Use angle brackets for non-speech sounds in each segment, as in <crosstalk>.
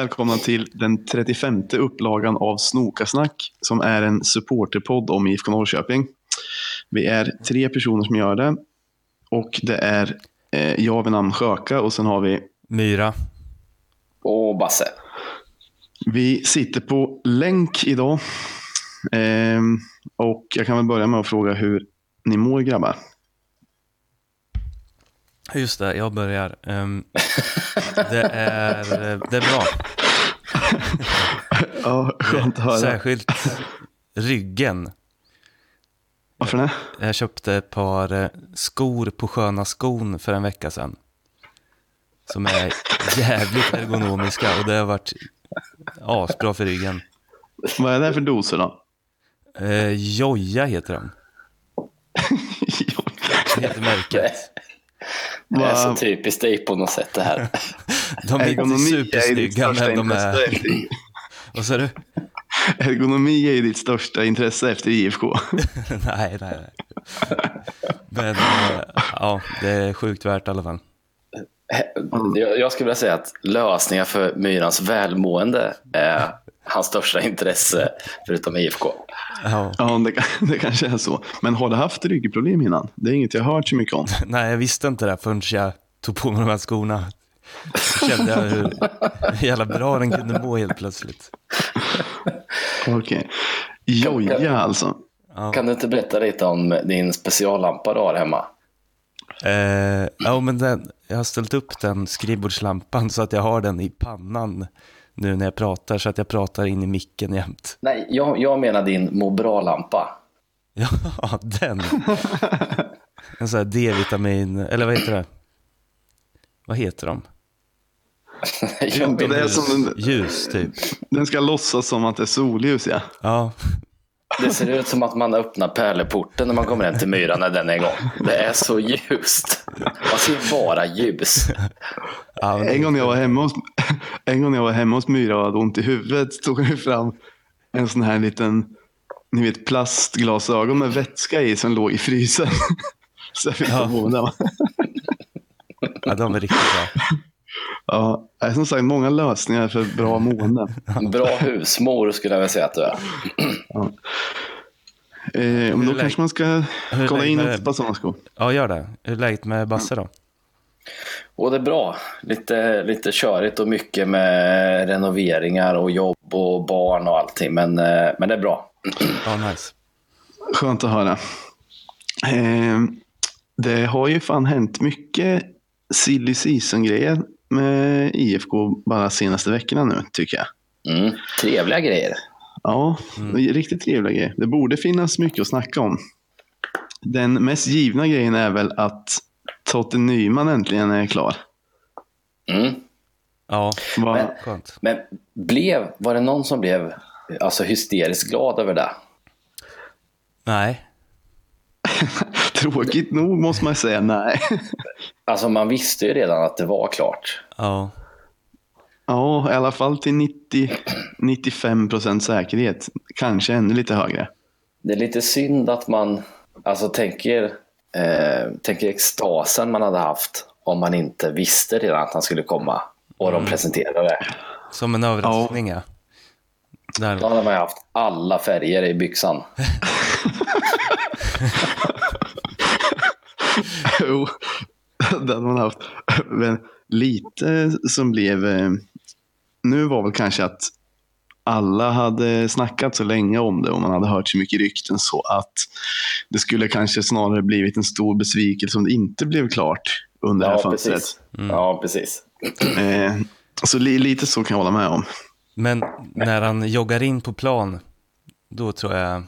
välkomna till den 35 upplagan av Snokasnack som är en supporterpodd om IFK Norrköping. Vi är tre personer som gör det och det är eh, jag vid namn Sjöka och sen har vi Myra. Och Basse. Vi sitter på länk idag. Eh, och jag kan väl börja med att fråga hur ni mår grabbar. Just det, jag börjar. Um, det, är, det är bra. ja, skönt att höra. Särskilt ryggen. Varför det? Jag köpte ett par eh, skor på Sköna skon för en vecka sedan. Som är jävligt ergonomiska och det har varit asbra för ryggen. Vad är det för doser då? Eh, Joja heter de. <laughs> Det heter märket. Det är så typiskt dig på något sätt det här. <laughs> De är inte supersnygga men de är... <laughs> Vad sa du? Ergonomi är ju ditt största intresse efter IFK. <laughs> nej, nej, nej. Men äh, ja, det är sjukt värt i alla fall. Jag skulle vilja säga att lösningar för Myrans välmående är hans största intresse förutom IFK. Ja, ja det, <laughs> det kanske är så. Men har du haft ryggproblem innan? Det är inget jag har hört så mycket om. <laughs> Nej, jag visste inte det förrän jag tog på mig de här skorna. Då kände jag hur, hur jävla bra den kunde må helt plötsligt. <laughs> Okej. Okay. Joja alltså. Ja. Kan du inte berätta lite om din speciallampa du har hemma? Eh, ja, men den, jag har ställt upp den skrivbordslampan så att jag har den i pannan nu när jag pratar så att jag pratar in i micken jämt. Nej, jag, jag menar din må bra-lampa. <laughs> Ja, den. En sån här D-vitamin, eller vad heter det? Vad heter de? <laughs> det är som en, ljus, typ. Den ska låtsas som att det är solljus, ja. Ja. Det ser ut som att man öppnar pärleporten när man kommer hem till myran när den är igång. Det är så ljust. Man ser bara ljus. En, gång jag var hemma hos, en gång jag var hemma hos Myra och hade ont i huvudet tog jag fram en sån här liten ni vet, plastglasögon med vätska i som låg i frysen. <laughs> Så jag fick ja. på dem. Ja, de är riktigt bra. Ja, som sagt många lösningar för bra <laughs> mående. Bra husmor skulle jag vilja säga att du är. <clears throat> Ja. Eh, men då kanske man ska kolla in ett sådana skor. Ja, gör det. Hur är läget med Basse då? Och det är bra. Lite, lite körigt och mycket med renoveringar och jobb och barn och allting. Men, eh, men det är bra. <clears throat> Ja, nice. Skönt att höra. Eh, det har ju fan hänt mycket silly season-grejer med IFK bara senaste veckorna nu, tycker jag. Mm, trevliga grejer. Ja, mm. riktigt trevliga grejer. Det borde finnas mycket att snacka om. Den mest givna grejen är väl att Totte Nyman äntligen är klar. Mm. Ja, Va? men, skönt. Men blev, var det någon som blev alltså, hysteriskt glad över det? Nej. <laughs> Tråkigt nog måste man säga nej. <laughs> alltså man visste ju redan att det var klart. Ja. Ja, i alla fall till 90-95 procent säkerhet. Kanske ännu lite högre. Det är lite synd att man alltså, tänker, eh, tänker extasen man hade haft om man inte visste redan att han skulle komma och mm. de presenterade det. Som en överraskning, ja. Där. Då hade man haft alla färger i byxan. <laughs> jo, <laughs> hade man haft. Men lite som blev... Eh, nu var väl kanske att alla hade snackat så länge om det och man hade hört så mycket rykten så att det skulle kanske snarare blivit en stor besvikelse om det inte blev klart under ja, det här fönstret. Precis. Mm. Ja, precis. Eh, så li lite så kan jag hålla med om. Men när han joggar in på plan, då tror jag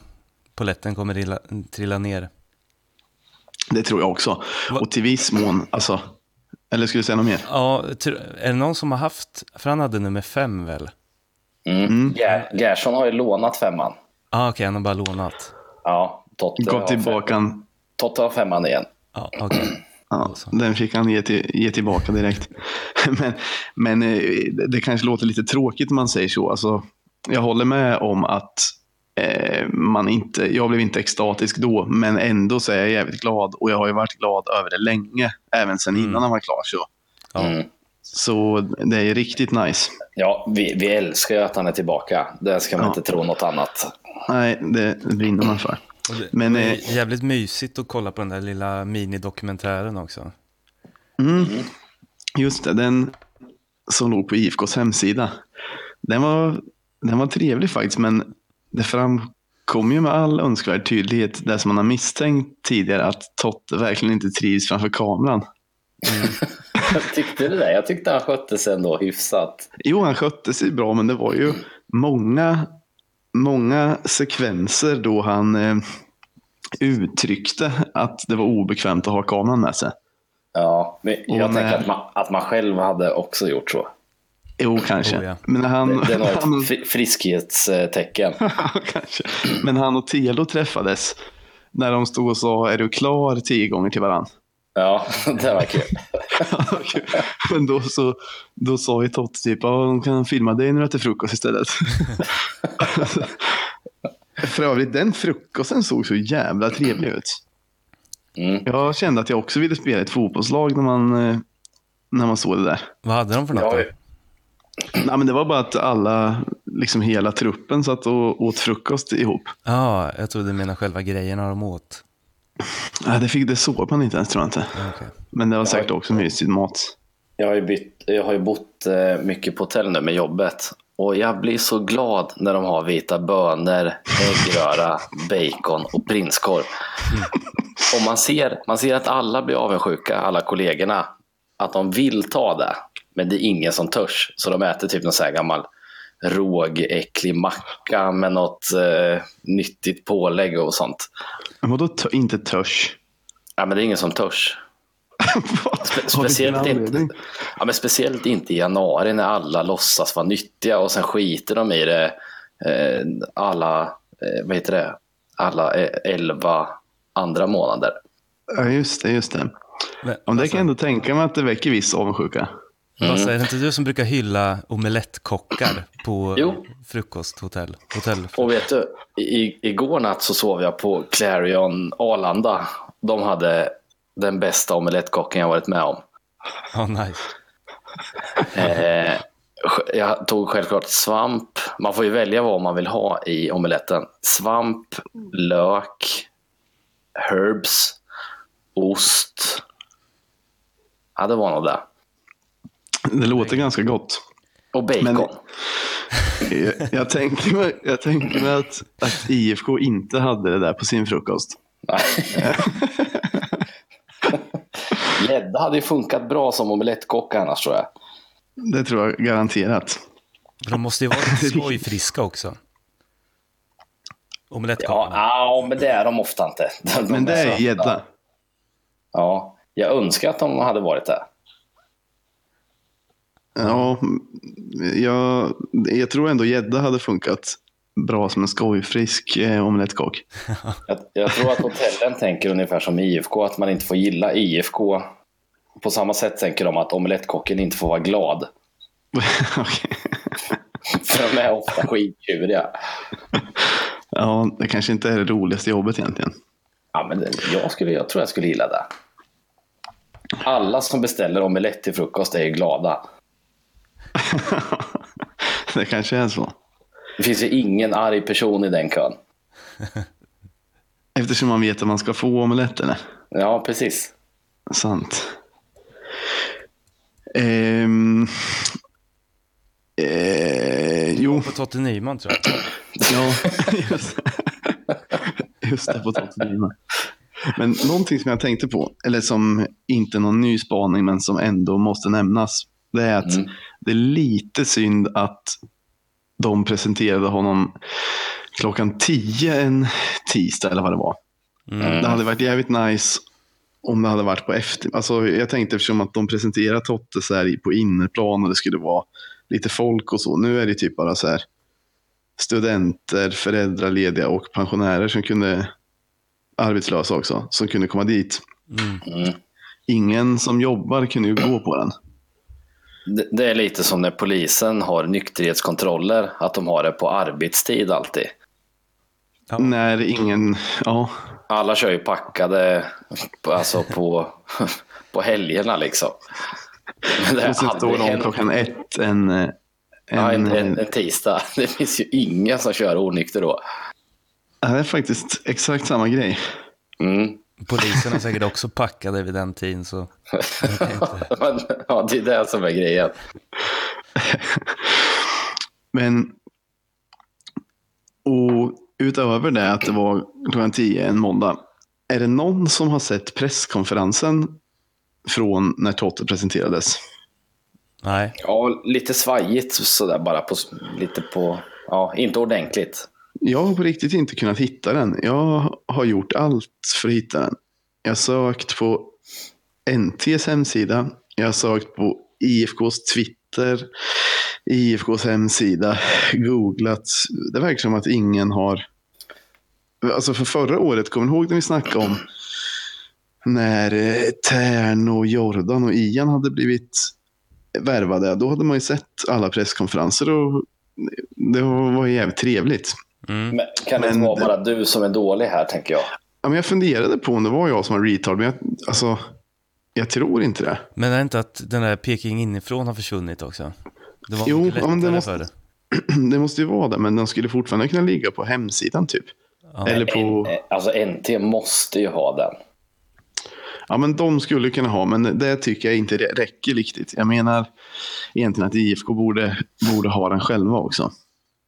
poletten kommer trilla, trilla ner. Det tror jag också. Va? Och till viss mån, alltså, eller skulle du säga något mer? Ja, är det någon som har haft, för han hade nummer fem väl? Mm. mm. Gerson har ju lånat femman. Ah, Okej, okay, han har bara lånat. Ja, Totte Gått tillbaka. Totte har femman igen. Ah, okay. Ja, den fick han ge, till, ge tillbaka direkt. <laughs> men men eh, det kanske låter lite tråkigt om man säger så. Alltså, jag håller med om att man inte, jag blev inte extatisk då, men ändå så är jag jävligt glad. Och jag har ju varit glad över det länge, även sedan mm. innan han var klar. Så. Mm. så det är riktigt nice. Ja, vi, vi älskar ju att han är tillbaka. Det ska man Ja. inte tro något annat. Nej, det brinner man för. Och det, Men, det eh, är jävligt mysigt att kolla på den där lilla minidokumentären också. Mm. Just det, den som låg på IFKs hemsida. Den var, den var trevlig faktiskt, men det framkom ju med all önskvärd tydlighet det som man har misstänkt tidigare, att Totte verkligen inte trivs framför kameran. <laughs> Tyckte du det? Jag tyckte han skötte sig ändå hyfsat. Jo, han skötte sig bra, men det var ju många, många sekvenser då han eh, uttryckte att det var obekvämt att ha kameran med sig. Ja, men jag Och tänker när- att man, att man själv hade också gjort så. Jo, kanske. Oh, ja. Men han, Det, det är nog <laughs> han, ett fri- friskhetstecken. <laughs> Kanske. Men han och Telo träffades när de stod och sa är du klar tio gånger till varandra. Ja, <laughs> det var kul. Men då, så, då sa ju Totte typ de kan filma dig när du äter frukost istället. För övrigt, den frukosten såg så jävla trevlig ut. Mm. Jag kände att jag också ville spela ett fotbollslag när man, eh, när man såg det där. Vad hade de för något Ja, då? Nej, men det var bara att alla, liksom hela truppen satt och åt frukost ihop. Ja, jag trodde du menade själva grejerna de åt. Nej, det, fick, det såg man inte ens tror jag inte. Okej. Men det var säkert också mysig mat. Jag har ju, bytt, jag har ju bott eh, mycket på hotell nu med jobbet. Och jag blir så glad när de har vita bönor, äggröra, bacon och prinskorv. <laughs> Och man ser, man ser att alla blir avundsjuka, alla kollegorna. Att de vill ta det, men det är ingen som törs. Så de äter typ någon så här gammal rågäcklig macka med något eh, nyttigt pålägg och sånt. Men vadå inte törs? Ja, men det är ingen som törs. Vilken speciellt inte-? Ja, men speciellt inte i januari när alla låtsas vara nyttiga och sen skiter de i det eh, alla, eh, vad heter det, alla eh, elva andra månader. Ja, just det. Just det. Men, Om det alltså, kan jag ändå tänka mig att det väcker viss avundsjuka. Lasse, är det inte du som brukar hylla omelettkockar på Jo. frukosthotell? Hotell. Och vet du, i, igår natt så sov jag på Clarion Arlanda. De hade den bästa omelettkocken jag varit med om. Ja, nice. Eh, jag tog självklart svamp. Man får ju välja vad man vill ha i omeletten. Svamp, lök, herbs, ost. Ja, det var nog det. Det låter ganska gott. Och bacon. Men- Jag, jag tänker mig, jag tänker mig att, att IFK inte hade det där på sin frukost. <laughs> Gädda hade ju funkat bra som omelettkocka annars tror jag. Det tror jag garanterat. De måste ju vara lite <laughs> skojfriska också. Ja, Omelettkockarna. ja, men det är de ofta inte. <laughs> De Men det är gädda. Ja, jag önskar att de hade varit det. Ja, jag, jag tror ändå gädda hade funkat bra som en skojfrisk eh, omelettkock. <laughs> Jag, jag tror att hotellen tänker ungefär som IFK, att man inte får gilla IFK. På samma sätt tänker de att omelettkocken inte får vara glad. <laughs> <laughs> För de är ofta skittjuriga. Ja, det kanske inte är det roligaste jobbet egentligen. Ja, men det, jag, skulle, jag tror jag skulle gilla det. Alla som beställer omelett till frukost är ju glada. <laughs> det kanske är så. Det finns ju ingen arg person i den kön. Eftersom man vet att man ska få omeletterna. Ja, precis. Sant. Ehm, eh, jo, På Totte Nyman tror jag. ja, just, just det, på Tottenham. Men någonting som jag tänkte på, eller som inte är någon ny spaning, men som ändå måste nämnas, det är att Mm. Det är lite synd att de presenterade honom klockan 10 en tisdag, eller vad det var. Mm. Det hade varit jävligt nice om det hade varit på efter. Alltså, jag tänkte eftersom att de presenterar Totte så här i- på innerplan och det skulle vara lite folk och så. Nu är det typ bara så här studenter, föräldralediga och pensionärer som kunde, arbetslösa också, som kunde komma dit. Mm. Mm. Ingen som jobbar kunde ju gå på den. Det, det är lite som när polisen har nykterhetskontroller, att de har det på arbetstid alltid. Ja. När ingen, ja, Alla kör ju packade på, alltså på, <laughs> på helgerna liksom. Men det och så står de klockan ett en, eh, Ja, en, en, en, en tisdag. <laughs> Det finns ju ingen som kör onykter då. Det är faktiskt exakt samma grej. Mm. Polisen är säkert också packade vid den tiden så <laughs> ja, det är det som är grejen. Men och utöver det att det var klockan 10 en måndag. Är det någon som har sett presskonferensen från när Totte presenterades? Nej, Ja, lite svajigt sådär bara på, lite på, ja, inte ordentligt. Jag har på riktigt inte kunnat hitta den. Jag har gjort allt för att hitta den. Jag har sökt på NTs hemsida. Jag har sökt på IFKs Twitter. IFKs hemsida. Googlat. Det verkar som att ingen har... Alltså för förra året, kommer ni ihåg när vi snackade om när eh, Tern och Jordan och Ian hade blivit värvade? Då hade man ju sett alla presskonferenser och det var jävligt trevligt mm. Men kan det inte Men vara det- bara du som är dålig här, tänker jag? Ja, men jag funderade på om det var jag som var retard, men jag, alltså, jag tror inte det. men är det inte att den där Peking inifrån har försvunnit också? Det var Jo, ja, men det måste- förr. <clears throat> Det måste ju vara det, men den skulle fortfarande kunna ligga på hemsidan typ. Ja. Eller på... En, alltså NT måste ju ha den. Ja, men de skulle kunna ha, men det tycker jag inte det räcker riktigt. Jag menar egentligen att IFK borde, borde ha den själva också.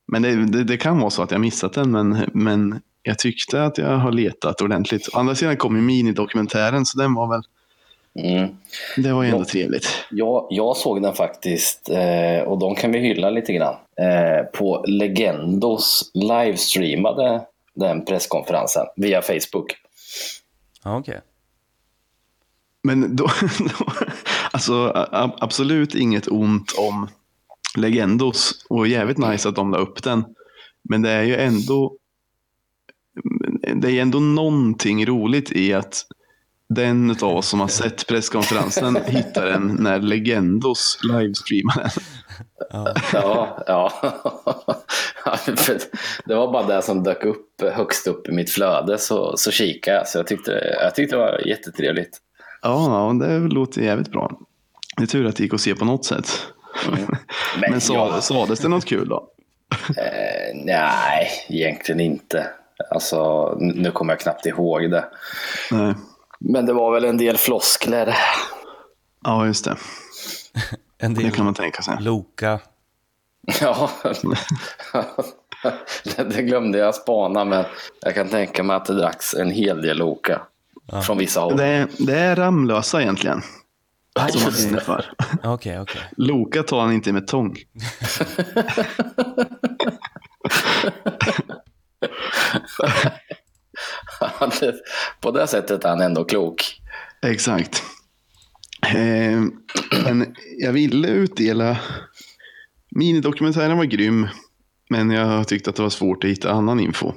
Men det, det, det kan vara så att jag missat den, men, men jag tyckte att jag har letat ordentligt. Å andra sidan kom ju minidokumentären, så den var väl, Mm. det var ju ändå Ja. trevligt. Jag, jag såg den faktiskt, eh, och de kan vi hylla lite grann, eh, på Legendos livestreamade den presskonferensen via Facebook. Ja, okej. Men då, <laughs> då alltså a- absolut inget ont om Legendos och jävligt nice att de la upp den. Men det är ju ändå det är ändå någonting roligt i att den av oss som har sett presskonferensen <laughs> hittar den när Legendos livestreamar den. Ja. Ja, <laughs> det var bara det som dök upp högst upp i mitt flöde så, så kikade jag. Så jag tyckte, jag tyckte det var jättetrevligt. Ja, ja, det låter jävligt bra. Det är tur att det gick att se på något sätt. <laughs> Men, Men sa, ja, sades det något kul då? eh, nej, egentligen inte. Alltså, nu kommer jag knappt ihåg det. Nej. Men det var väl en del floskler. Ja, just det. <laughs> En Det del kan man tänka sig. Loka. <laughs> Ja, det, det glömde jag spana men jag kan tänka mig att det dracks en hel del Loka. Från vissa håll. Det är, det är Ramlösa egentligen. Som det. inför. <laughs> Okej, okej. Loka tar han inte med tång. <laughs> På det sättet är han ändå klok. Exakt. Eh, men jag ville utdela... Minidokumentären var grym. Men jag tyckte att det var svårt att hitta annan info.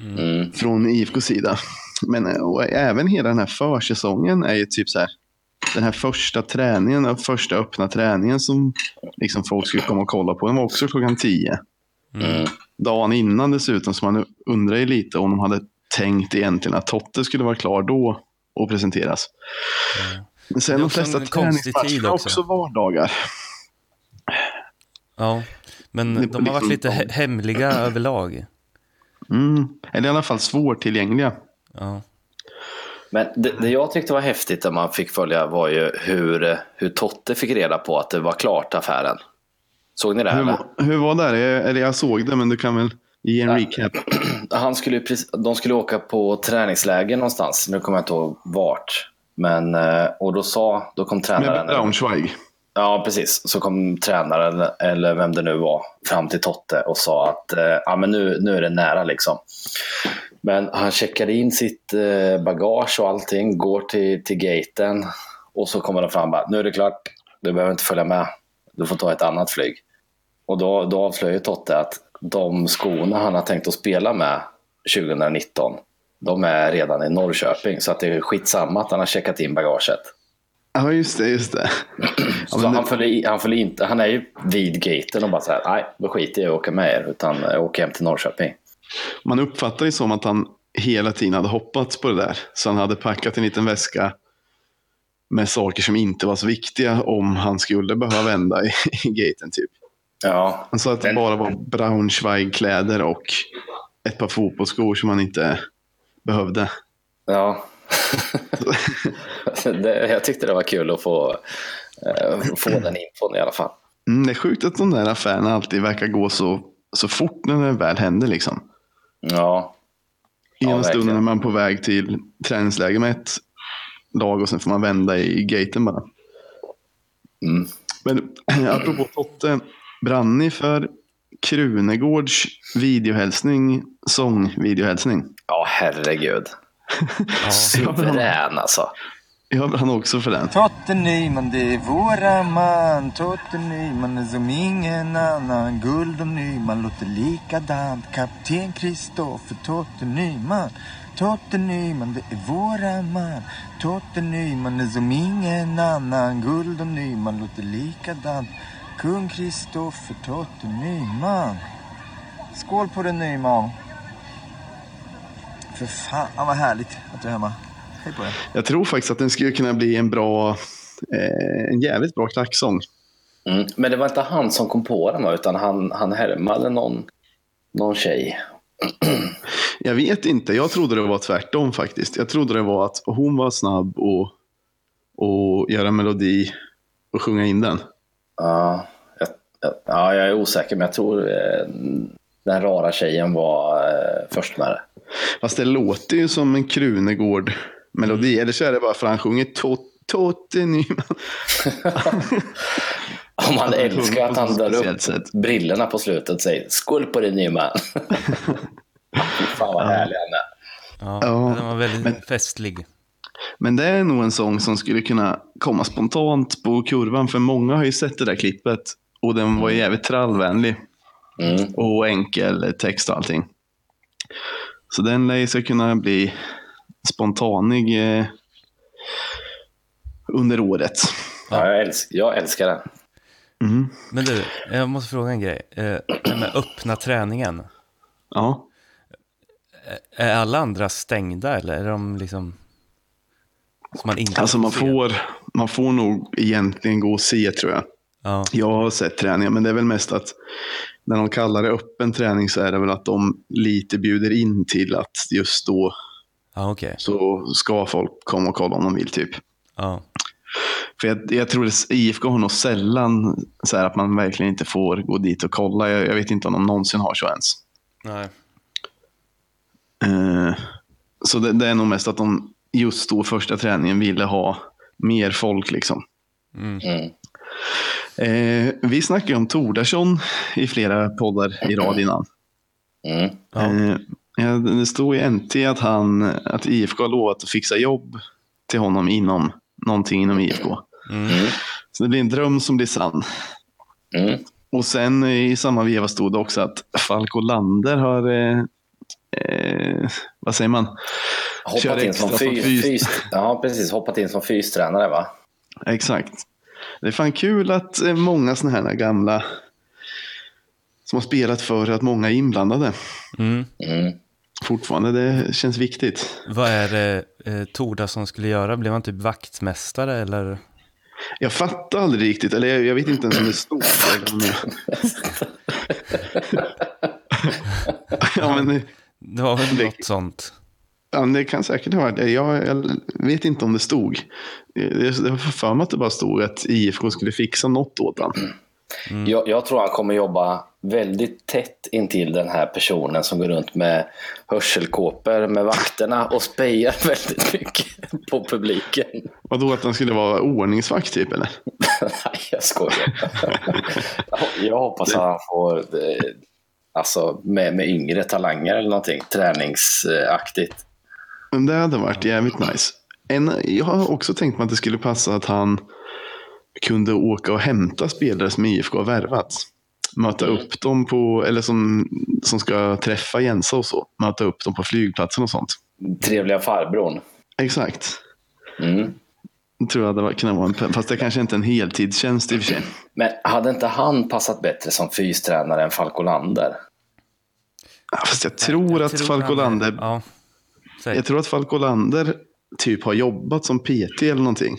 Mm. Från IFKs sida. Men eh, och även hela den här försäsongen är ju typ så här. Den här första träningen, den första öppna träningen som liksom folk skulle komma och kolla på. Den var också klockan 10. Mm. dagen innan dessutom, så man undrar ju lite om de hade tänkt egentligen att Totte skulle vara klar då och presenteras. Men sen de flesta träningsmatcherna också. också vardagar. Ja, men de har varit liksom- lite he- hemliga överlag. Mm. Eller i alla fall svårtillgängliga. Ja. Men det, det jag tyckte var häftigt att man fick följa var ju hur, hur Totte fick reda på att det var klart affären. Såg ni det? Hur, Eller? hur var det? Jag, eller jag såg det, men du kan väl ge en Ja. recap. <clears throat> Han skulle, precis- de skulle åka på träningsläger någonstans. Nu kommer jag inte ihåg vart. Men, eh, och då sa, då kom Med tränaren. Braunschweig. Ja, precis. Så kom tränaren, eller vem det nu var, fram till Totte och sa att eh, ja, men nu, nu är det nära. liksom. Men han checkade in sitt eh, bagage och allting, går till, till gaten och så kommer de fram bara, nu är det klart, du behöver inte följa med. Du får ta ett annat flyg. Och då, då avslöjar Totte att de skorna han har tänkt att spela med 2019, de är redan i Norrköping. Så att det är skitsamma att han har checkat in bagaget. Ja, just det. Just det. <clears throat> Så det- han, följer, han, följer inte, han är ju vid gaten och bara så här, nej, då skiter jag i att åka med er, utan jag åker hem till Norrköping. Man uppfattar det som att han hela tiden hade hoppats på det där. Så han hade packat en liten väska med saker som inte var så viktiga om han skulle behöva vända i, i gaten typ. Ja, Han sa att det bara var Braunschweig-kläder och ett par fotbollsskor som han inte behövde. ja. <laughs> <laughs> det, jag tyckte det var kul att få, eh, få den infon i alla fall. Mm, det är sjukt att de där affärerna alltid verkar gå så, så fort när det väl händer. Liksom. Ja, Ena Ja, verkligen. stunden är man på väg till träningsläger med ett lag och sen får man vända i gaten bara. mm. Men <clears throat> apropå Totte, brann ni för Krunegårds videohälsning, sångvideohälsning? ja herregud. <laughs> Suverän alltså. Jag brann också för den. Totte Nyman, det är våra man. Totte Nyman är som ingen annan. Guld och Nyman låter likadant. Kapten Kristoffer Totte Nyman. Totte Nyman, det är våra man. Totte Nyman är som ingen annan. Guld och Nyman låter likadant. Kung Kristoffer Totte Nyman. Skål på dig Nyman. För fan vad härligt att du är hemma. Hej på dig. Jag tror faktiskt att den skulle kunna bli en bra, eh, en jävligt bra klacksång. Mm. Men det var inte han som kom på den va? utan han, han härmade någon, någon tjej. <clears throat> Jag vet inte, jag trodde det var tvärtom faktiskt. Jag trodde det var att hon var snabb och, och göra melodi och sjunga in den. Ja, jag, jag, ja, jag är osäker men jag tror eh, den rara tjejen var eh, först med det. Fast det låter ju som en Krunegård-melodi. Eller så är det bara för <laughs> han sjunger Tot- Totte Nyman. Om man älskar att han drar upp sätt. brillorna på slutet och säger skål på dig Nyman. <laughs> Fan vad härlig han är. ja, Ja, den var väldigt men- festlig. Men det är nog en sång som skulle kunna komma spontant på kurvan. För många har ju sett det där klippet. Och den var jävligt trallvänlig. Mm. Och enkel text och allting. Så den lär ju kunna bli spontanig eh, under året. Ja, jag, älsk, jag älskar den. Mm. Men du, jag måste fråga en grej. Eh, Det här med öppna träningen. Ja. Är alla andra stängda eller är de liksom... Så man inte Alltså man se? får, man får nog egentligen gå och se tror jag. Ja, Jag har sett träningar, men det är väl mest att när de kallar det öppen träning så är det väl att de lite bjuder in till att just då ja okej. så ska folk komma och kolla om de vill typ. Ja. För jag, jag tror att IFK har nog sällan så här att man verkligen inte får gå dit och kolla. Jag, jag vet inte om de någonsin har så ens. Nej. Eh, så det, det är nog mest att de just då första träningen ville ha mer folk liksom. Mm. Eh, vi snackade om Tordarsson i flera poddar i rad innan. Mm. Ja. Det står i NT att, han, att IFK har lovat att fixa jobb till honom inom någonting inom IFK. Mm. Så det blir en dröm som blir sann. Mm. Och sen i samma veva stod det också att Falk Lander har, eh, eh, vad säger man? Hoppat in som fys. fys, ja, precis. Hoppat in som fystränare va? Exakt. Det är fan kul att eh, många sådana här gamla som har spelat förr, att många är inblandade Mm. Mm. Fortfarande. Det känns viktigt. Vad är det eh, Torda som skulle göra? Blev han typ vaktmästare eller? Jag fattar aldrig riktigt, eller jag, jag vet inte ens om det stod. <laughs> ja, men det, var väl Det- något sånt. ja, men det kan säkert ha varit det. Jag, jag vet inte om det stod. Det, det var för mig att det bara stod att IFK skulle fixa något åt honom. Jag, jag tror han kommer jobba väldigt tätt intill den här personen som går runt med hörselkåpor med vakterna och spejar <laughs> väldigt mycket på publiken. Vadå, att han skulle vara ordningsvakt typ eller? <laughs> Nej, jag skojar. <laughs> jag hoppas att han får eh, alltså, med, med yngre talanger eller någonting träningsaktigt. Men det hade varit jävligt nice. En, jag har också tänkt mig att det skulle passa att han kunde åka och hämta spelare som IFK har värvat. Möta upp dem på, eller som, som ska träffa Jensa och så. Möta upp dem på flygplatsen och sånt. Trevliga farbrorn. Exakt. Mm. Det tror jag hade kunnat vara en, fast det kanske inte är en heltidstjänst i och för sig. Men hade inte han passat bättre som fystränare än Falk Lander? Ja, Fast jag tror att Falk han är- Olander, Ja. Jag tror att Falk Olander typ har jobbat som PT eller någonting.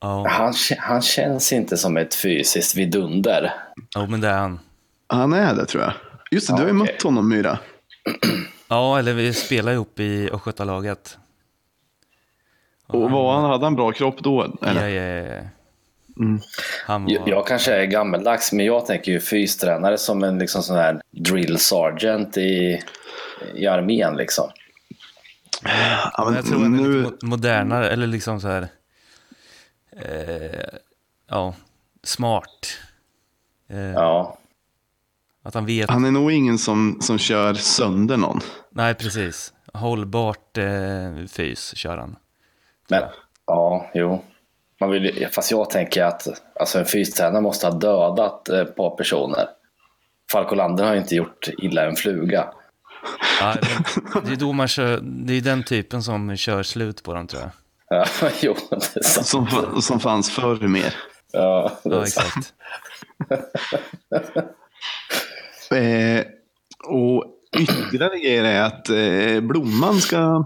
Ja, Han, han känns inte som ett fysiskt vidunder. jo, men det är han. Han är det tror jag. Just det, du har ju okej. mött honom Myra. <clears throat> Ja, eller vi spelar ihop i Östgötalaget. Och var han, hade han bra kropp då? Ja, Eller? ja, ja, ja. Mm. Han var... Jag, jag kanske är gammeldags, men jag tänker ju fystränare som en liksom sån här drill sergeant i, i armén. Liksom. Ja, Men men jag tror han är nu, lite mo- modernare, eller liksom så här... Eh, ja, smart. Eh, Ja. Att han vet. han är nog ingen som, som kör sönder någon. Nej, precis. Hållbart eh, fys kör han. Men, ja, jo. Man vill, fast jag tänker att alltså en fystränare måste ha dödat eh, ett par personer. Falk Olander har ju inte gjort illa en fluga. Ja, men det är då man kör, det är den typen som kör slut på dem tror jag. <laughs> Ja, jo, det är sant. Som, som fanns förr mer. Ja, det Ja, är sant. exakt. <laughs> Eh, och ytterligare grejer är att eh, Blomman ska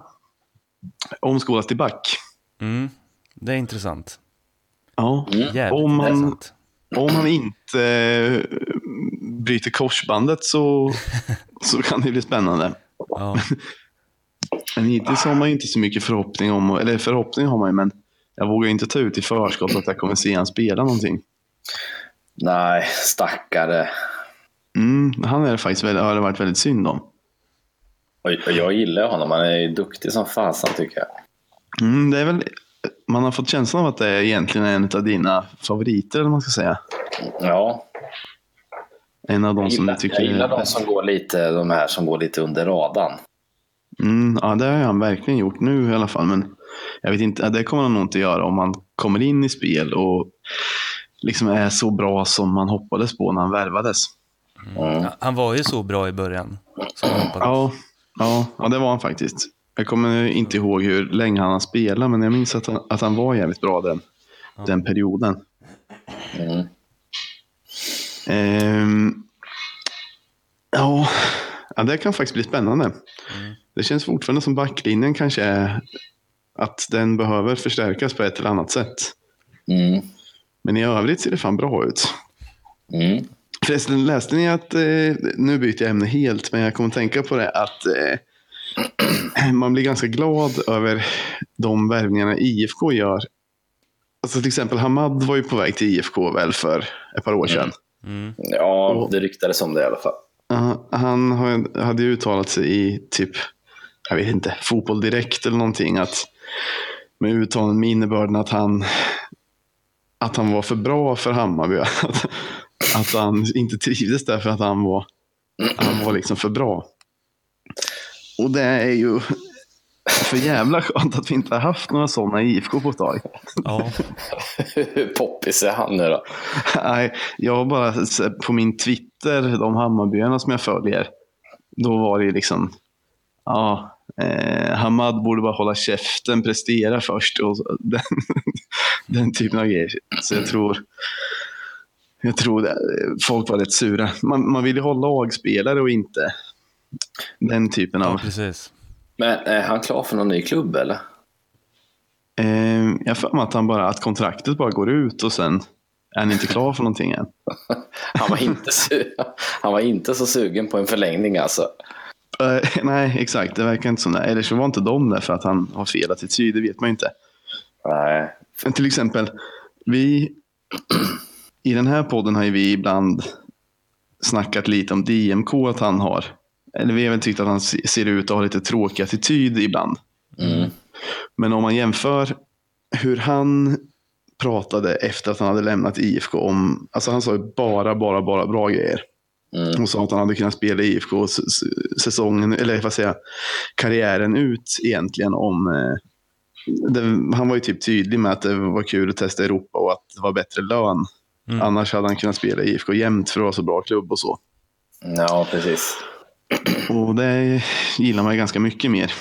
omskolas till back. Mm, det är intressant. Ja. Jävligt Om man- intressant. Om han inte eh, bryter korsbandet så, <laughs> så kan det bli spännande. Ja, Men hittills har man inte så mycket förhoppning om, eller förhoppning har man ju, men jag vågar inte ta ut i förskott att jag kommer se han spela någonting. Nej, stackare. Mm, han är det faktiskt väldigt, har det varit väldigt synd om. Och och jag gillar honom. Han är ju duktig som fasen tycker jag. Mm, det är väl, man har fått känslan av att det är egentligen en av dina favoriter, eller man ska säga. Ja, En av de som du tycker jag gillar är de som går lite, de här som går lite under radarn. Mm, ja, det har han verkligen gjort nu i alla fall. Men jag vet inte, det kommer han nog inte göra om man kommer in i spel och liksom är så bra som man hoppades på när han värvades. Mm. han var ju så bra i början. Ja, ja, ja, det var han faktiskt. Jag kommer inte ihåg hur länge han har spelat, men jag minns att han, att han var jävligt bra den, den perioden. Mm. Ehm, ja, ja, det kan faktiskt bli spännande. Det känns fortfarande som backlinjen kanske är att den behöver förstärkas på ett eller annat sätt. Mm. Men i övrigt ser det fan bra ut. Mm. Förresten, läste ni att, eh, nu byter jag ämne helt, men jag kommer att tänka på det att eh, <clears throat> man blir ganska glad över de värvningarna IFK gör. Alltså till exempel Hamad var ju på väg till IFK väl för ett par år sedan. Mm. Ja, det ryktades om det i alla fall. Ja, han hade ju uttalat sig i typ, jag vet inte, Fotboll Direkt eller någonting. Att, med uttalanden med innebörden att han, att han var för bra för Hammarby. <laughs> Att, att han inte trivdes där för att han var, han var liksom för bra. Och det är ju för jävla skönt att vi inte har haft några sådana i IFK på ett tag. Ja, Hur poppis är han nu då? Nej, jag har bara på min Twitter, de Hammarbyarna som jag följer. Då var det ju liksom, ja, eh, Hamad borde bara hålla käften, prestera först och så- <laughs> den, den typen av grejer. Så jag tror, jag tror det, folk var rätt sura. Man, man vill ju ha lagspelare och inte den typen ja av... precis. Men är han klar för någon ny klubb eller? Eh, jag för mig att, han bara, att kontraktet bara går ut och sen är han inte klar för någonting än. <laughs> Han var inte, su- <laughs> han var inte så sugen på en förlängning alltså. Eh, <laughs> nej, exakt. Det verkar inte som det. Eller så var inte de där för att han har fel attityd. Det vet man ju inte. Nej. Men till exempel, vi i den här podden har ju vi ibland snackat lite om DMK att han har. Eller vi har väl tyckt att han se- ser ut att ha lite tråkig attityd ibland. Mm. Men om man jämför hur han pratade efter att han hade lämnat IFK om, alltså han sa ju bara, bara, bara bra grejer. Mm. Och sa att han hade kunnat spela i IFK säsongen, eller vad säger jag, karriären ut egentligen om... Eh, det, han var ju typ tydlig med att det var kul att testa Europa och att det var bättre lön. Mm. Annars hade han kunnat spela i IFK jämt för att vara så bra klubb och så. Ja, precis. Och det gillar man ju ganska mycket mer.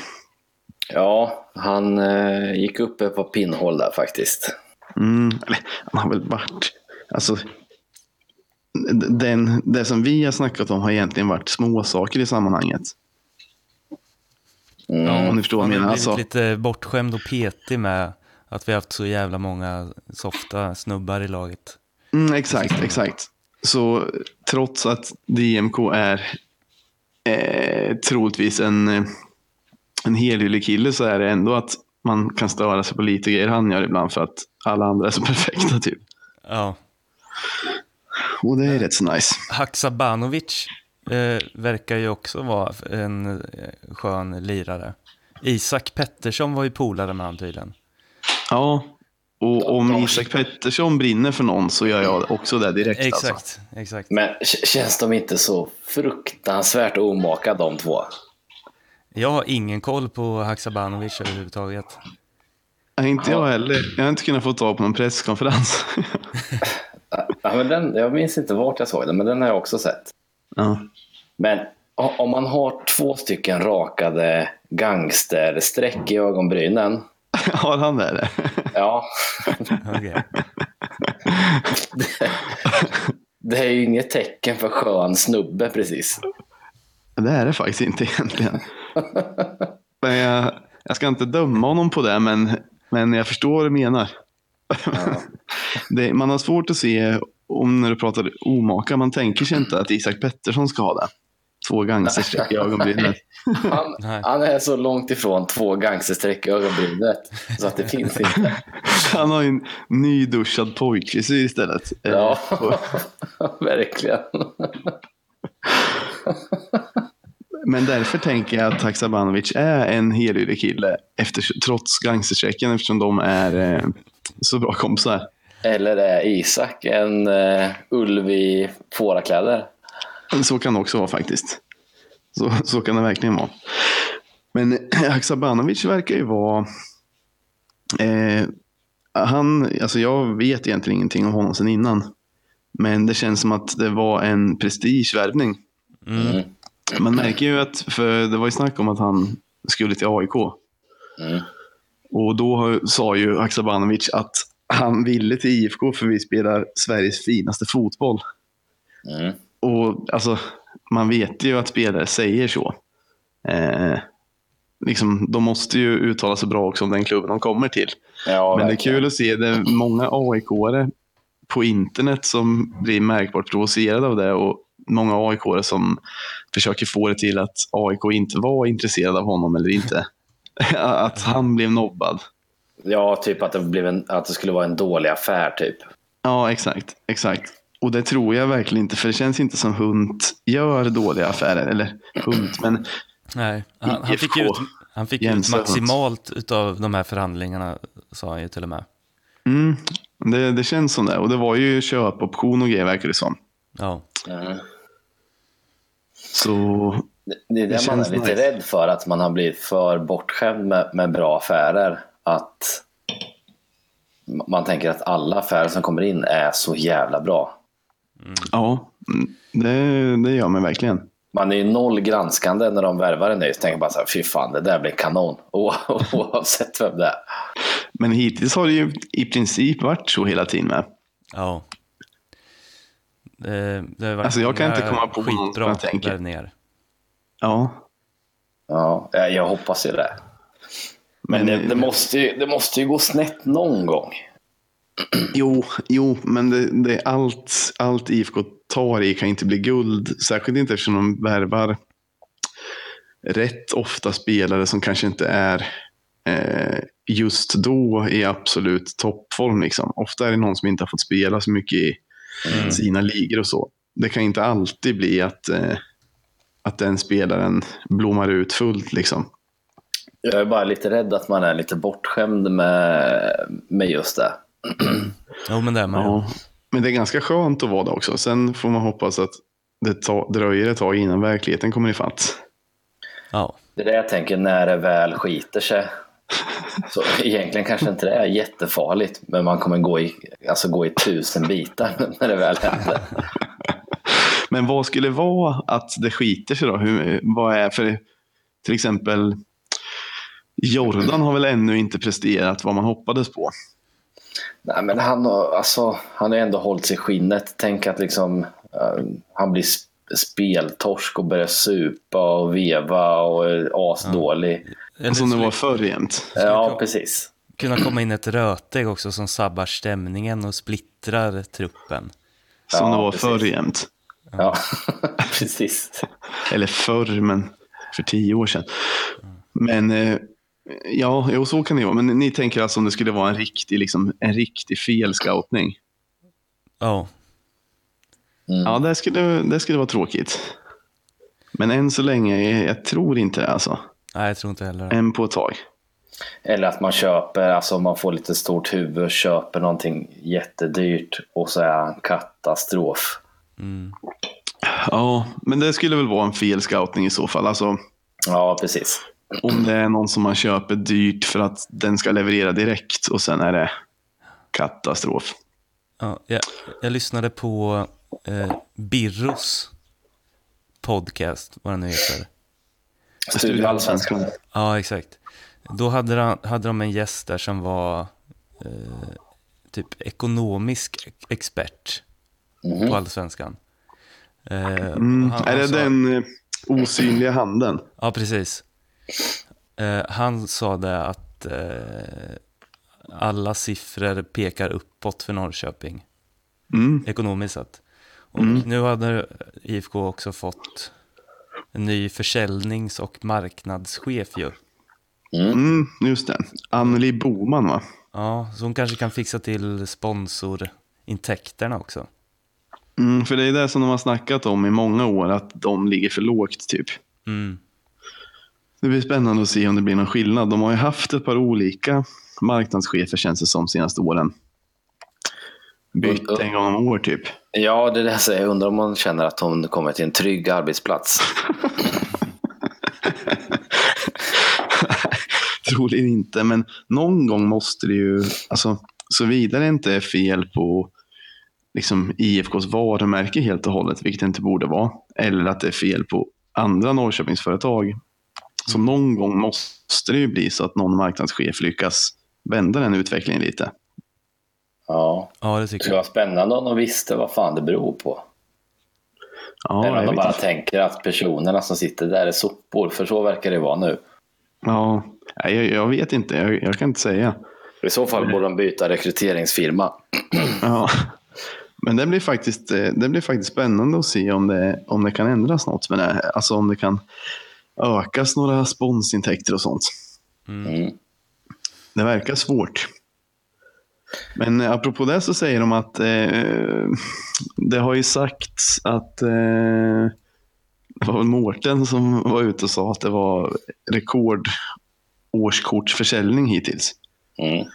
Ja, han eh, gick upp på pinnhål där faktiskt. Mm, eller, han har väl varit... Alltså, den, det som vi har snackat om har egentligen varit små saker i sammanhanget. Mm. Om ni förstår vad jag menar. Alltså, lite bortskämd och petig med Att vi har haft så jävla många softa snubbar i laget. Mm, exakt, exakt. Så trots att DMK är eh, troligtvis en, en helylle kille så är det ändå att man kan störa sig på lite grejer han gör ibland för att alla andra är så <laughs> perfekta typ. Ja. Och det är rätt så nice. Haksabanovic eh, verkar ju också vara en eh, skön lirare. Isak Pettersson var ju polare med han tydligen. Ja, och om Isak Pettersson brinner för någon så gör jag också det direkt. Alltså. Exakt, exakt. Men känns de inte så fruktansvärt omaka de två? Jag har ingen koll på Haksabanovic överhuvudtaget. Nej, inte jag heller. Jag har inte kunnat få tag på någon presskonferens. <laughs> Ja, men den, jag minns inte vart jag såg den, men den har jag också sett. ja. Men om man har två stycken rakade gangstersträck i ögonbrynen. <laughs> Har han det? eller? Ja, Okej. <laughs> det är ju inget tecken för skön snubbe precis. Det är det faktiskt inte egentligen. Men jag, jag ska inte döma honom på det, men, men jag förstår vad du menar. <laughs> Det, man har svårt att se, om när du pratar omaka, man tänker sig inte att Isak Pettersson ska ha det. Två gangsterstreck i ögonbrynet. Han, han är så långt ifrån två gangstersträck i ögonbrynet så att det finns inte. <laughs> Han har en nyduschad pojkfrisyr istället. Eh, Ja, <laughs> och- verkligen. Men därför tänker jag att Haksabanovic är en helylle kille efter, trots gangsterstrecken eftersom de är eh, så bra kompisar. Eller är Isak en uh, ulv i fårakläder? Så kan det också vara faktiskt. Så, så kan det verkligen vara. Men Haksabanovic verkar ju vara... Eh, han, alltså jag vet egentligen ingenting om honom sedan innan. Men det känns som att det var en prestigevärvning. Mm. Man märker ju att, för det var ju snack om att han skulle till AIK. Mm. Och då sa ju Haksabanovic att han ville till IFK för vi spelar Sveriges finaste fotboll. Mm. Och alltså, man vet ju att spelare säger så. Eh, liksom, de måste ju uttala sig bra också om den klubben de kommer till. Ja, Men det är kul att se det är många AIK-are på internet som blir märkbart provocerade av det och många AIK-are som försöker få det till att AIK inte var intresserad av honom eller inte. <laughs> att han blev nobbad. Ja, typ att det, blev en, att det skulle vara en dålig affär typ. Ja, exakt. exakt. Och det tror jag verkligen inte, för det känns inte som Hunt gör dåliga affärer. Eller Hunt, men Nej, han, han fick ut, han fick ut maximalt utav de här förhandlingarna, sa han ju till och med. mm, det, det känns som det. Och det var ju köpoption och grejer verkar det som. Ja, Mm. Så Det, det är det, Det man är lite nice. rädd för, att man har blivit för bortskämd med, med bra affärer. Att man tänker att alla affärer som kommer in är så jävla bra. ja, mm, det, det gör man verkligen. Man är ju noll granskande när de värvar en ny. Så tänker man så här, fy fan, det där blir kanon. <laughs> Oavsett vem det är. Men hittills har det ju i princip varit så hela tiden med. ja. Det, det har varit Alltså, jag kan inte komma på någon som skitbra jag tänker. Ja, Ja, jag jag hoppas ju det. Men, Men- det, det, måste ju, det måste ju gå snett någon gång. <clears throat> jo, jo men det, det, allt, allt IFK tar i kan inte bli guld. Särskilt inte eftersom de värvar rätt ofta spelare som kanske inte är eh, just då i absolut toppform. Liksom. Ofta är det någon som inte har fått spela så mycket i sina ligor och så. Det kan inte alltid bli att, eh, att den spelaren blommar ut fullt. Liksom. Jag är bara lite rädd att man är lite bortskämd med, med just det. <clears throat> Jo, men det är man ju. Ja. Men det är ganska skönt att vara det också. Sen får man hoppas att det ta, dröjer ett tag innan verkligheten kommer ifatt. Ja. Det är det jag tänker när det väl skiter sig. Så egentligen kanske inte det är jättefarligt, men man kommer gå i, alltså gå i tusen bitar <laughs> när det väl händer. Men vad skulle vara att det skiter sig då? Hur, vad är för till exempel Jordan har väl ännu inte presterat vad man hoppades på. Nej, men han har, alltså, han har ändå hållit sig i skinnet. Tänk att liksom, eh, han blir sp- speltorsk och börjar supa och veva och är asdålig. Eller Som det så- var förr jämt. Ja, precis. kunna komma in ett rötägg också som sabbar stämningen och splittrar truppen. Som Ja, det var precis. förr jämt. Ja, <laughs> precis. Eller förr, men för tio år sedan. Men eh, ja, jo, så kan det vara. Men ni tänker alltså om det skulle vara en riktig, liksom, en riktig felscoutning? Ja, Mm. Ja, det skulle, det skulle vara tråkigt. Men än så länge, jag, tror inte det alltså. nej jag tror inte heller. Än på ett tag. Eller att man köper, alltså man får lite stort huvud, köper någonting jättedyrt och så är han katastrof. Mm. Ja, men det skulle väl vara en felscoutning i så fall. Alltså, Ja, precis. om det är någon som man köper dyrt för att den ska leverera direkt och sen är det katastrof. Ja, jag, jag lyssnade på eh, Birros podcast, vad den nu heter. Studio Allsvenskan. Ja, exakt. Då hade, de, hade de en gäst där som var eh, typ ekonomisk expert på allsvenskan. Eh, Mm. han- är det sa- den eh, osynliga handen? Ja, precis. Eh, han sa det att eh, alla siffror pekar uppåt för Norrköping, Mm. ekonomiskt sett. Och nu hade IFK också fått en ny försäljnings och marknadschef ju. Mm, just det. Anneli Boman va? Ja, så hon kanske kan fixa till sponsorintäkterna också. Mm, för det är det som de har snackat om i många år, att de ligger för lågt typ. Mm. Det blir spännande att se om det blir någon skillnad. De har ju haft ett par olika marknadschefer känns det som senaste åren. Bytt en gång om år typ. Ja, det är det jag säger. Jag undrar om man känner att hon kommer till en trygg arbetsplats. <laughs> Troligen inte, men någon gång måste det ju, alltså såvida det inte är fel på liksom IFKs varumärke helt och hållet, vilket det inte borde vara, eller att det är fel på andra Norrköpingsföretag. Så någon gång måste det ju bli så att någon marknadschef lyckas vända den utvecklingen lite. Ja. Ja, det Det tycker jag. vara spännande om de visste vad fan det beror på. Ja, Eller om de bara inte. tänker att personerna som sitter där är sopor, för så verkar det vara nu. ja jag, jag vet inte, jag, jag kan inte säga. I så fall borde de byta rekryteringsfirma. Ja. Men det blir, faktiskt, eh, det blir faktiskt spännande att se om det, om det kan ändras något med det. Alltså om det kan ökas några sponsintäkter och sånt. Mm. Det verkar svårt. Men apropå det så säger de att eh, det har ju sagts att eh, det var väl Mårten som var ute och sa att det var rekord årskortsförsäljning hittills. Mm.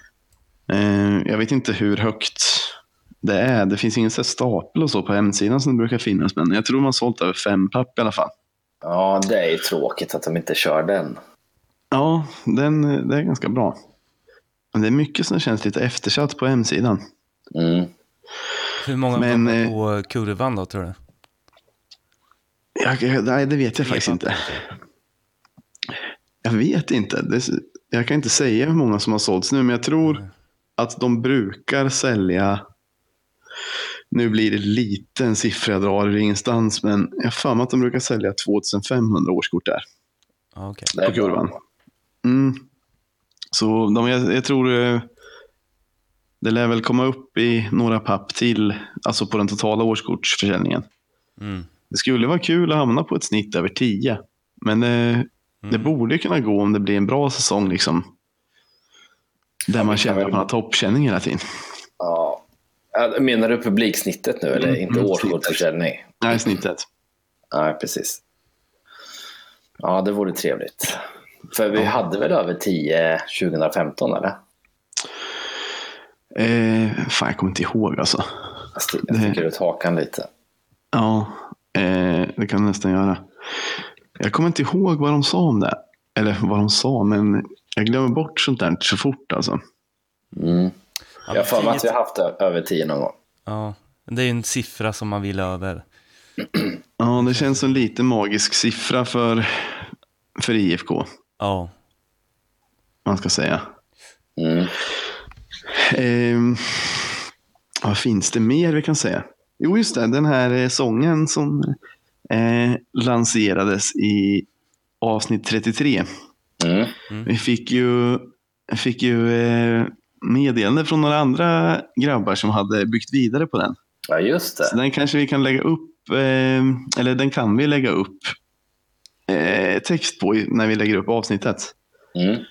Eh, jag vet inte hur högt det är. Det finns ingen så stapel och så på hemsidan som det brukar finnas. Men jag tror de har sålt över fem papp i alla fall. Ja, det är ju tråkigt att de inte kör den. Ja, den, det är ganska bra. Men det är mycket som känns lite eftersatt på hemsidan. Mm. Hur många Men, kommer eh, på kurvan då, tror du? Jag, jag- nej, det vet jag Tre faktiskt papper. inte. Jag vet inte. Det, jag kan inte säga hur många som har sålts nu, men jag tror att de brukar sälja. Nu blir det lite en siffra jag drar ur ingenstans, men jag har att de brukar sälja 2500 årskort där. Det är på kurvan. Mm. Så de, jag, jag tror eh, det lär väl komma upp i några papp till, alltså på den totala årskortsförsäljningen. Mm. Det skulle vara kul att hamna på ett snitt över 10. Men eh, det borde kunna gå om det blir en bra säsong. Liksom, där man känner att man har toppkänning hela tiden. Ja. Ja, Menar du publiksnittet nu eller Mm, inte mm, årskortsförsäljning? Nej, snittet. Nej, precis. Ja, det vore trevligt. För vi hade väl över 10 2015 eller? Eh, fan, jag kommer inte ihåg alltså. Jag sti- Jag sticker ut hakan lite. Ja, eh, det kan jag nästan göra. Jag kommer inte ihåg vad de sa om det. Eller vad de sa, men jag glömmer bort sånt där så fort alltså. Mm. Ja, Jag har för mig att vi har haft över 10 någon gång. Ja, det är ju en siffra som man vill över. <clears throat> Ja, det känns som en lite magisk siffra för, för IFK, Ja, man ska säga. Mm. Ehm, vad finns det mer vi kan säga? Jo, just det. Den här eh, sången som eh, lanserades i avsnitt 33. Mm. Vi fick ju fick ju eh, meddelande från några andra grabbar som hade byggt vidare på den. Ja, just Så det. den kanske vi kan lägga upp, eh, eller den kan vi lägga upp eh, text på när vi lägger upp avsnittet. Mm.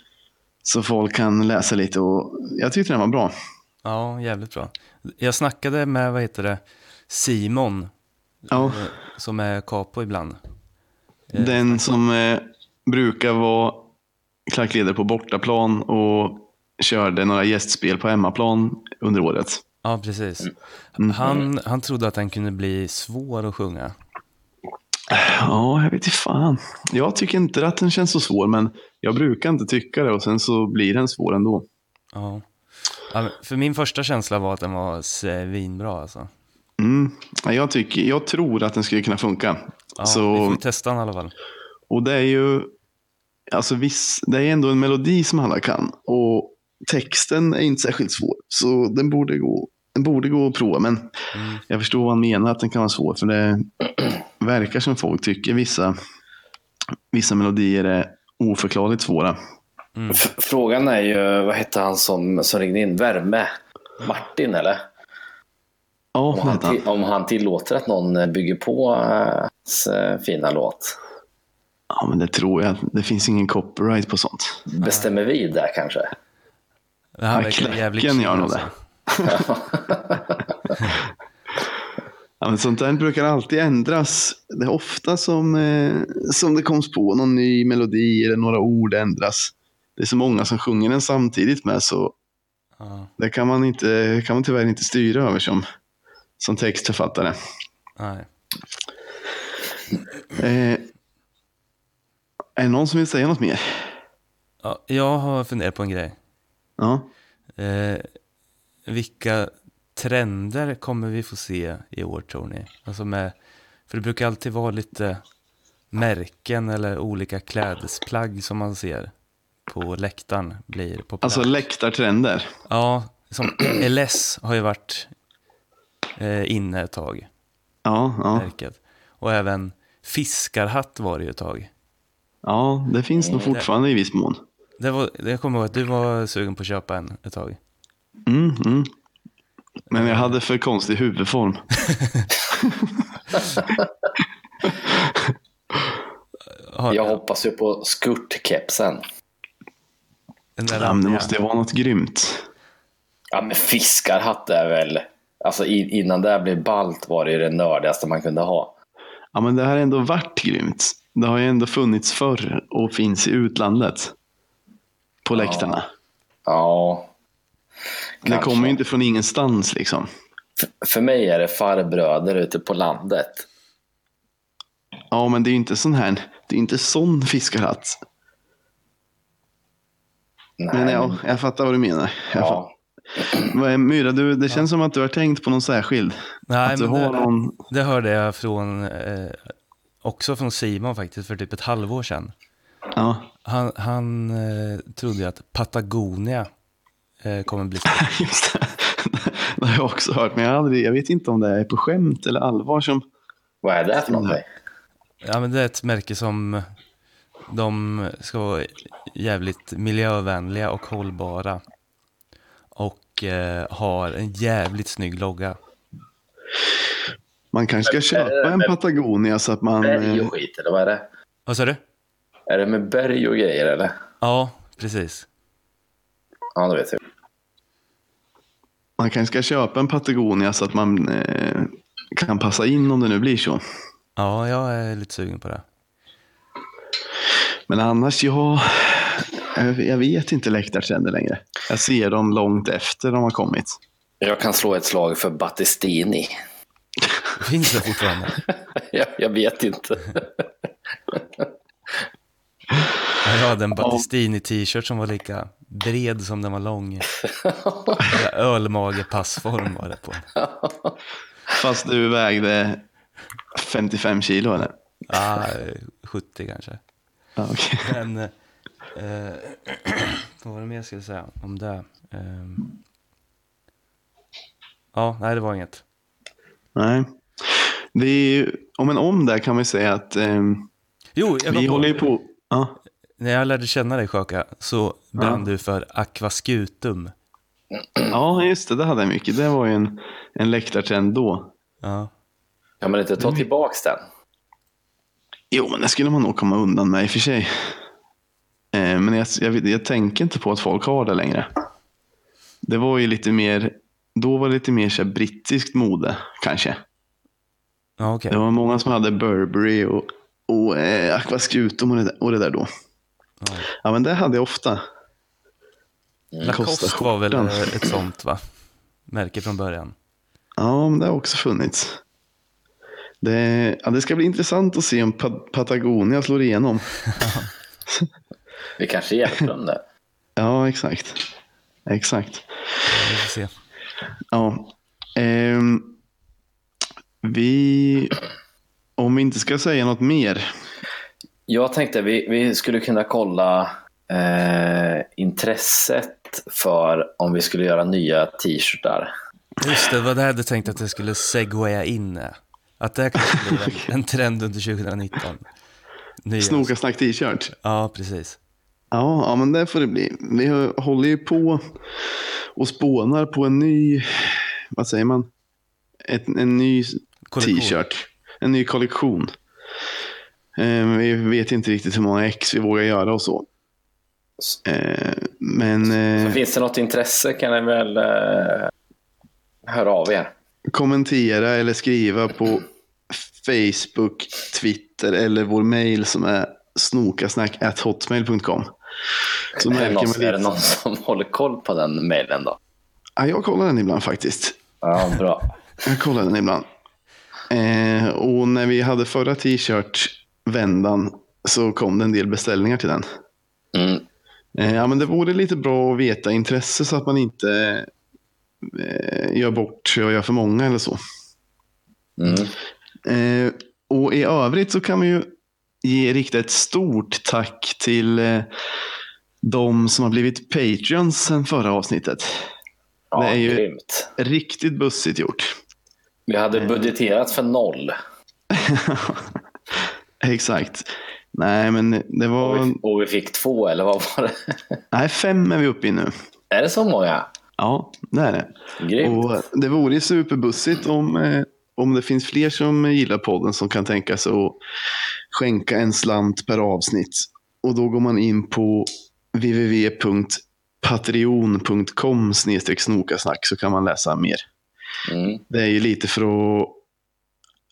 Så folk kan läsa lite och jag tyckte den var bra. Ja, jävligt bra. Jag snackade med, vad heter det, Simon, Ja, eh, som är capo ibland. Eh, den som eh, brukar vara klackledare på bortaplan och körde några gästspel på hemmaplan under året. Ja, precis. Mm. Han, han trodde att den kunde bli svår att sjunga. Ja, jag vet inte fan. Jag tycker inte att den känns så svår, men jag brukar inte tycka det och sen så blir den svår ändå. Ja. För min första känsla var att den var svinbra alltså. Mm. Ja, Jag, tycker, jag tror att den skulle kunna funka. Ja, så, Vi får testa den i alla fall. och det är ju alltså viss, det är ändå en melodi som alla kan. Och texten är inte särskilt svår. Så den borde gå, den borde gå att prova. Men Mm. jag förstår vad han menar att den kan vara svår. För det <clears throat> verkar som folk tycker vissa, vissa melodier är oförklarligt svåra. F- Frågan är ju, vad hette han som, som ringde in? Värme? Martin eller? Ja, Om han, till, om han tillåter att någon bygger på hans eh, fina låt. Ja, men det tror jag. Det finns ingen copyright på sånt. Bestämmer vi där kanske? Han Ja, verkar jävligt Klacken gör nog det. alltså. <laughs> Ja, men sånt där brukar alltid ändras. Det är ofta som, eh, som det koms på någon ny melodi eller några ord ändras. Det är så många som sjunger den samtidigt med så Ja, det kan man, inte, kan man tyvärr inte styra över som, som textförfattare. nej. Eh, är det någon som vill säga något mer? Ja, jag har funderat på en grej. Ja. Eh, vilka trender kommer vi få se i år tror ni? Alltså med, för det brukar alltid vara lite märken eller olika klädesplagg som man ser på läktaren blir populärt. Alltså läktartrender. Ja, som <clears throat> LS har ju varit eh, inne ett tag, Ja, ja. märket. Och även fiskarhatt var det ju ett tag. ja, det finns nog fortfarande i viss mån. Det var, det jag kommer ihåg att du var sugen på att köpa en ett tag. Mm, mm. Men jag hade för konstig huvudform. <laughs> Jag hoppas ju på skurtkepsen. den där Ja, men det måste ju vara något grymt. Ja men fiskarhatt är väl, alltså innan det här blev balt var det ju det nördigaste man kunde ha. Ja, men det har ändå varit grymt. Det har ju ändå funnits förr och finns i utlandet. På läktarna. Ja. Det kanske. kommer ju inte från ingenstans liksom. F- För mig är det farbröder ute på landet. Ja, men det är ju inte sån här. Det är inte sån fiskarhatt. Nej, Men ja, jag fattar vad du menar. Jag ja. Myra, du, det känns som att du har tänkt på någon särskild. Nej, att du men har det, någon... det hörde jag från, eh, också från Simon faktiskt, för typ ett halvår sedan. Ja, Han, han eh, trodde ju att Patagonia eh, kommer bli <laughs> just det. Det har jag också hört, men jag, aldrig, jag vet inte om det är på skämt eller allvar som... Vad är det för någonting? Ja, men det är ett märke som de ska vara jävligt miljövänliga och hållbara. Och eh, har en jävligt snygg logga. Man kanske ska köpa en Patagonia så att man... Berg eh, och skit, eller vad är det? Vad sa du? Är det med berg och grejer eller? Ja, precis. Ja, det vet jag. Man kanske ska köpa en Patagonia så att man eh, kan passa in om det nu blir så. Ja, jag är lite sugen på det. Men annars, ja, jag, jag vet inte läktartrender längre. Jag ser dem långt efter de har kommit. Jag kan slå ett slag för Battistini. Finns det fortfarande? <laughs> jag, jag vet inte. <laughs> Jag hade en Battistini-t-shirt som var lika bred som den var lång. Ölmage-passform var det på. <laughs> Fast du vägde 55 kilo eller? Ja, 70 kanske. Ja, okej. Men, eh, <clears throat> vad var det mer jag skulle säga om det? Eh, ja, nej det var inget. Nej. Det är, ju- om en om där kan vi säga att eh, Jo, vi håller ju på... Ja, när jag lärde känna dig Sjaka så brann Ja. du för aquascutum. Ja, just det. Det hade jag mycket. Det var ju en, en läktartrend då. Ja. Kan man inte ta tillbaks den? Jo, men det skulle man nog komma undan med i och för sig. Eh, men jag, jag, jag tänker inte på att folk har det längre. Det var ju lite mer, då var det lite mer så här brittiskt mode kanske. Okej. Det var många som hade Burberry och, och eh, Aquascutum och det, där- och det där då. Ja. Ja, men det hade jag ofta. Lacoste Kostar var väl ett sånt va? Märke från början. Ja, men det har också funnits. Det, ja, det ska bli intressant att se om Pa- Patagonia slår igenom. <laughs> Vi kanske hjälper dem där. Ja, exakt. Exakt. Vi se. Ja. Ehm, vi, om vi inte ska säga något mer. Jag tänkte vi, vi skulle kunna kolla eh, intresset för om vi skulle göra nya t-shirtar. Just det, det var det jag hade tänkt att jag skulle segwaya in. Att det kanske blir en, <laughs> en trend under 2019. Nya. Snokasnack t-shirt. Ja, precis. Ja, ja, men det får det bli. Vi håller ju på och spånar på en ny, vad säger man? Ett, en ny t-shirt. En ny kollektion. Eh, vi vet inte riktigt hur många ex vi vågar göra och så. Eh, men Så eh, finns det något intresse kan ni väl höra av er. kommentera eller skriva på Facebook, Twitter eller vår mail som är snokasnack.hotmail.com. Så märker man någon, är det lite. någon som <laughs> håller koll på den mejlen då? Ja, jag kollar den ibland faktiskt. Ja, bra. Jag kollar den ibland. Eh, och när vi hade förra t-shirt-vändan så kom det en del beställningar till den. Mm. Ja, men det vore lite bra att veta intresse så att man inte eh, gör bort sig och gör för många eller så. Mm. Och i övrigt så kan vi ju ge, rikta ett stort tack till de som har blivit Patreons sen förra avsnittet. Ja, Det är ju- grymt. Riktigt bussigt gjort. Vi hade budgeterat för noll <laughs> <laughs> Exakt. Nej, men det och var... vi, och vi fick två, eller vad var det? <laughs> Nej, fem är vi uppe i nu. Är det så många? Ja, det är det. Grymt. Och det vore ju superbussigt om, eh, om det finns fler som gillar podden som kan tänka sig att skänka en slant per avsnitt. Och då går man in på www.patreon.com snokasnack så kan man läsa mer. Mm. Det är ju lite för att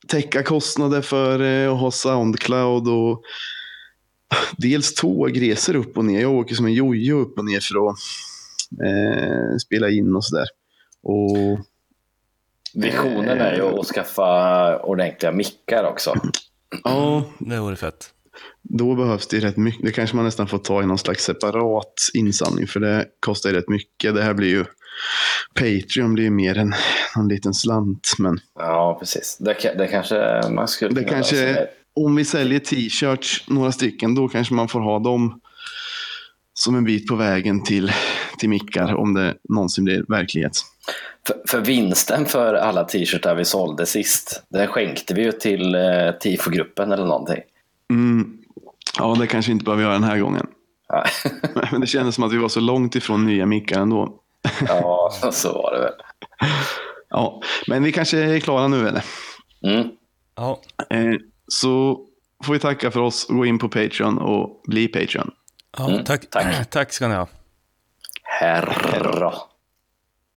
täcka kostnader för eh, att ha Soundcloud och dels tågresor upp och ner. Jag åker som en jojo upp och ner för att eh, spela in och sådär. Och Visionen är ju att skaffa ordentliga mickar också. ja, Det vore fett. då behövs det rätt mycket. Det kanske man nästan får ta i någon slags separat insamling för det kostar ju rätt mycket. Det här blir ju Patreon blir ju mer än en liten slant. Men Ja, precis. Det, det kanske man skulle Det kanske- om vi säljer t-shirts, några stycken, då kanske man får ha dem som en bit på vägen till, till mickar om det någonsin blir verklighet. För, för vinsten för alla t-shirtar vi sålde sist, den skänkte vi ju till eh, TIFO-gruppen eller någonting. Mm. Ja, det kanske vi inte behöver göra den här gången. <laughs> Men det kändes som att vi var så långt ifrån nya mickar ändå. <laughs> ja så var det väl. Ja, men vi kanske är klara nu eller? Mm. Ja, Eh, så får vi tacka för oss och gå in på Patreon och bli Patreon. ja Mm, tack, tack. <clears throat> tack ska ni ha. Herra.